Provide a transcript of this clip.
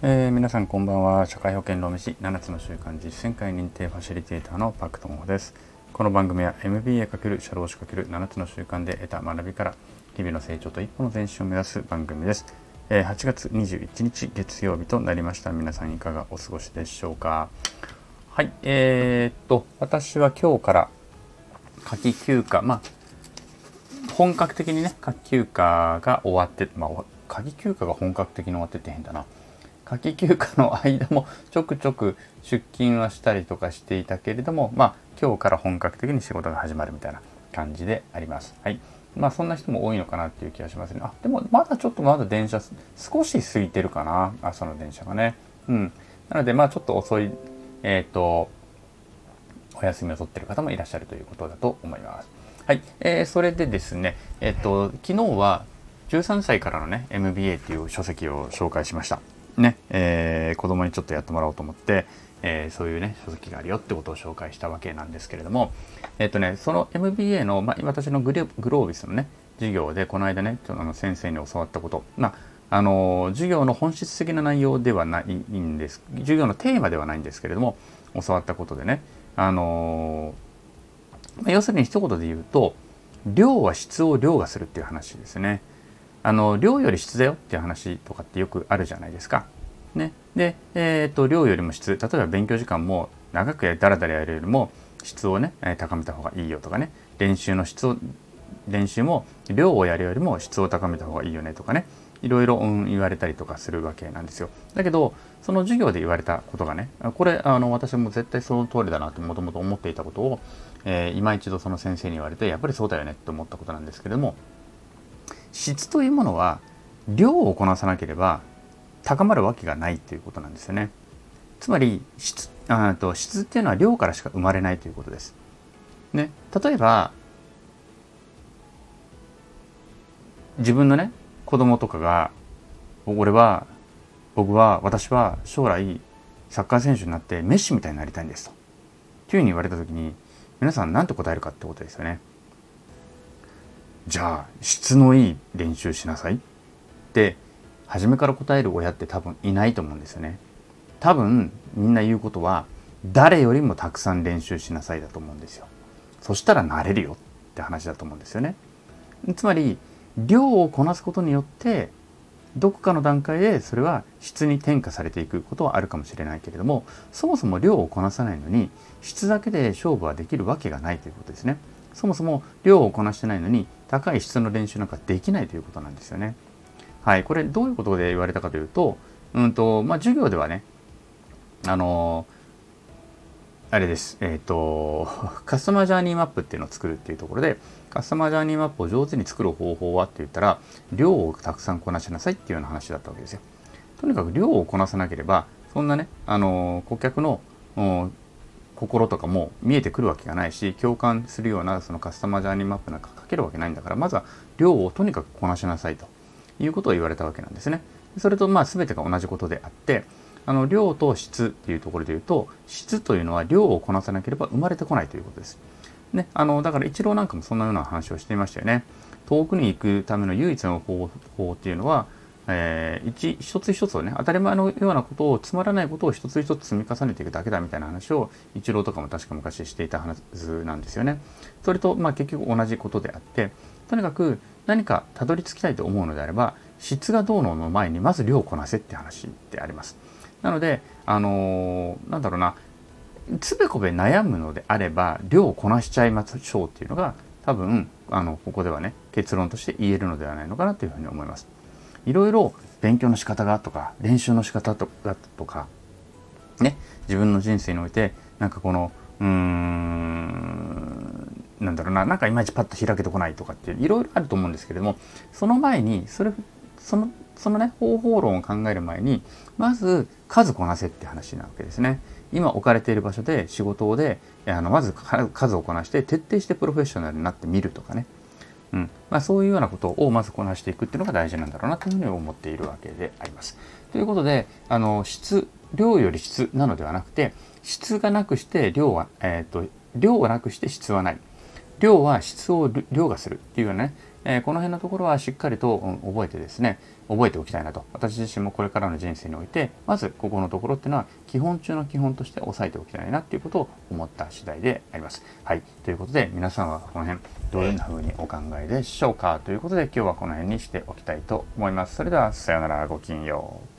えー、皆さんこんばんは。社会保険労務士7つの習慣実践会認定ファシリテーターのパクトンホです。この番組は MBA× 社労士 ×7 つの習慣で得た学びから日々の成長と一歩の前進を目指す番組です、えー、8月21日月曜日となりました。皆さんいかがお過ごしでしょうか。はいえー、っと私は今日から夏季休暇まあ本格的にね夏季休暇が終わってまあ夏季休暇が本格的に終わってって変だな。夏季休暇の間もちょくちょく出勤はしたりとかしていたけれどもまあ今日から本格的に仕事が始まるみたいな感じであります。はいまあそんな人も多いのかなっていう気がしますね。あでもまだちょっとまだ電車少し空いてるかな朝の電車がね。うん。なのでまあちょっと遅いえっ、ー、とお休みを取ってる方もいらっしゃるということだと思います。はい、えー、それでですねえっ、ー、と昨日は13歳からのね MBA っていう書籍を紹介しました。ね、えー、子供にちょっとやってもらおうと思って、えー、そういうね書籍があるよってことを紹介したわけなんですけれどもえっ、ー、とねその MBA の、まあ、私のグロービスのね授業でこの間ねちょあの先生に教わったことまああの授業の本質的な内容ではないんです授業のテーマではないんですけれども教わったことでねあの、まあ、要するに一言で言うと量は質を凌駕するっていう話ですね。あの量より質だよっていう話とかってよくあるじゃないですか。ね、で、えーと、量よりも質例えば勉強時間も長くやだらだらやるよりも質をね高めた方がいいよとかね練習の質を練習も量をやるよりも質を高めた方がいいよねとかねいろいろ、言われたりとかするわけなんですよ。だけどその授業で言われたことがねこれあの私も絶対その通りだなともともと思っていたことを、えー、今一度その先生に言われてやっぱりそうだよねって思ったことなんですけども質というものは量をこなさなければ高まるわけがないということなんですよね。つまり質あと質っていうのは量からしか生まれないということです。ね、例えば自分のね子供とかが俺は僕は私は将来サッカー選手になってメッシみたいになりたいんですと。というふうに言われた時に皆さん何て答えるかってことですよね。じゃあ質のいい練習しなさいって初めから答える親って多分いないと思うんですよね。多分みんな言うことは誰よりもたくさん練習しなさいだと思うんですよ。そしたらなれるよって話だと思うんですよね。つまり量をこなすことによってどこかの段階でそれは質に転化されていくことはあるかもしれないけれどもそもそも量をこなさないのに質だけで勝負はできるわけがないということですね。そもそも量をこなしてないのに高い質の練習なんかできないということなんですよね。はい、これどういうことで言われたかというと、うんとまあ、授業ではね、あのあれです、えっ、ー、と、カスタマージャーニーマップっていうのを作るっていうところで、カスタマージャーニーマップを上手に作る方法はって言ったら、量をたくさんこなしなさいっていうような話だったわけですよ。とにかく量をこなさなければ、そんなね、あの顧客の心とかも見えてくるわけがないし共感するようなそのカスタマージャーニーマップなんか書けるわけないんだからまずは量をとにかくこなしなさいということを言われたわけなんですね。それとまあ全てが同じことであってあの量と質っていうところで言うと質というのは量をこなさなければ生まれてこないということです。ね、あのだからイチローなんかもそんなような話をしていましたよね。遠くに行くための唯一の方法っていうのはえー、一一つ一つをね当たり前のようなことをつまらないことを一つ一つ積み重ねていくだけだみたいな話をイチローとかも確か昔していたはずなんですよね。それと、まあ、結局同じことであってとにかく何かたどり着きたいと思うのであれば質がどうのの前にまず量をこなせって話であります。なのであのー、なんだろうなつべこべ悩むのであれば量をこなしちゃいましょうっていうのが多分あのここではね結論として言えるのではないのかなというふうに思います。いろいろ勉強の仕方がとか練習の仕方とかとかね自分の人生においてなんかこのうーんなんだろうななんかいまいちパッと開けてこないとかっていろいろあると思うんですけれどもその前にそれそのそのね方法論を考える前にまず数こなせって話なわけですね。今置かれている場所で仕事であのまず数をこなして徹底してプロフェッショナルになってみるとかねうんまあ、そういうようなことをまずこなしていくっていうのが大事なんだろうなというふうに思っているわけであります。ということであの質量より質なのではなくて質がなくして量は、えーと、量がなくして質はない量は質を量がするっていうようなね、えー、この辺のところはしっかりと、覚えてですね覚えておきたいなと私自身もこれからの人生においてまずここのところっていうのは基本中の基本として押さえておきたいなっていうことを思った次第であります。はいということで皆さんはこの辺どういうふうにお考えでしょうか？ということで今日はこの辺にしておきたいと思います。それではさようならごきげんよう。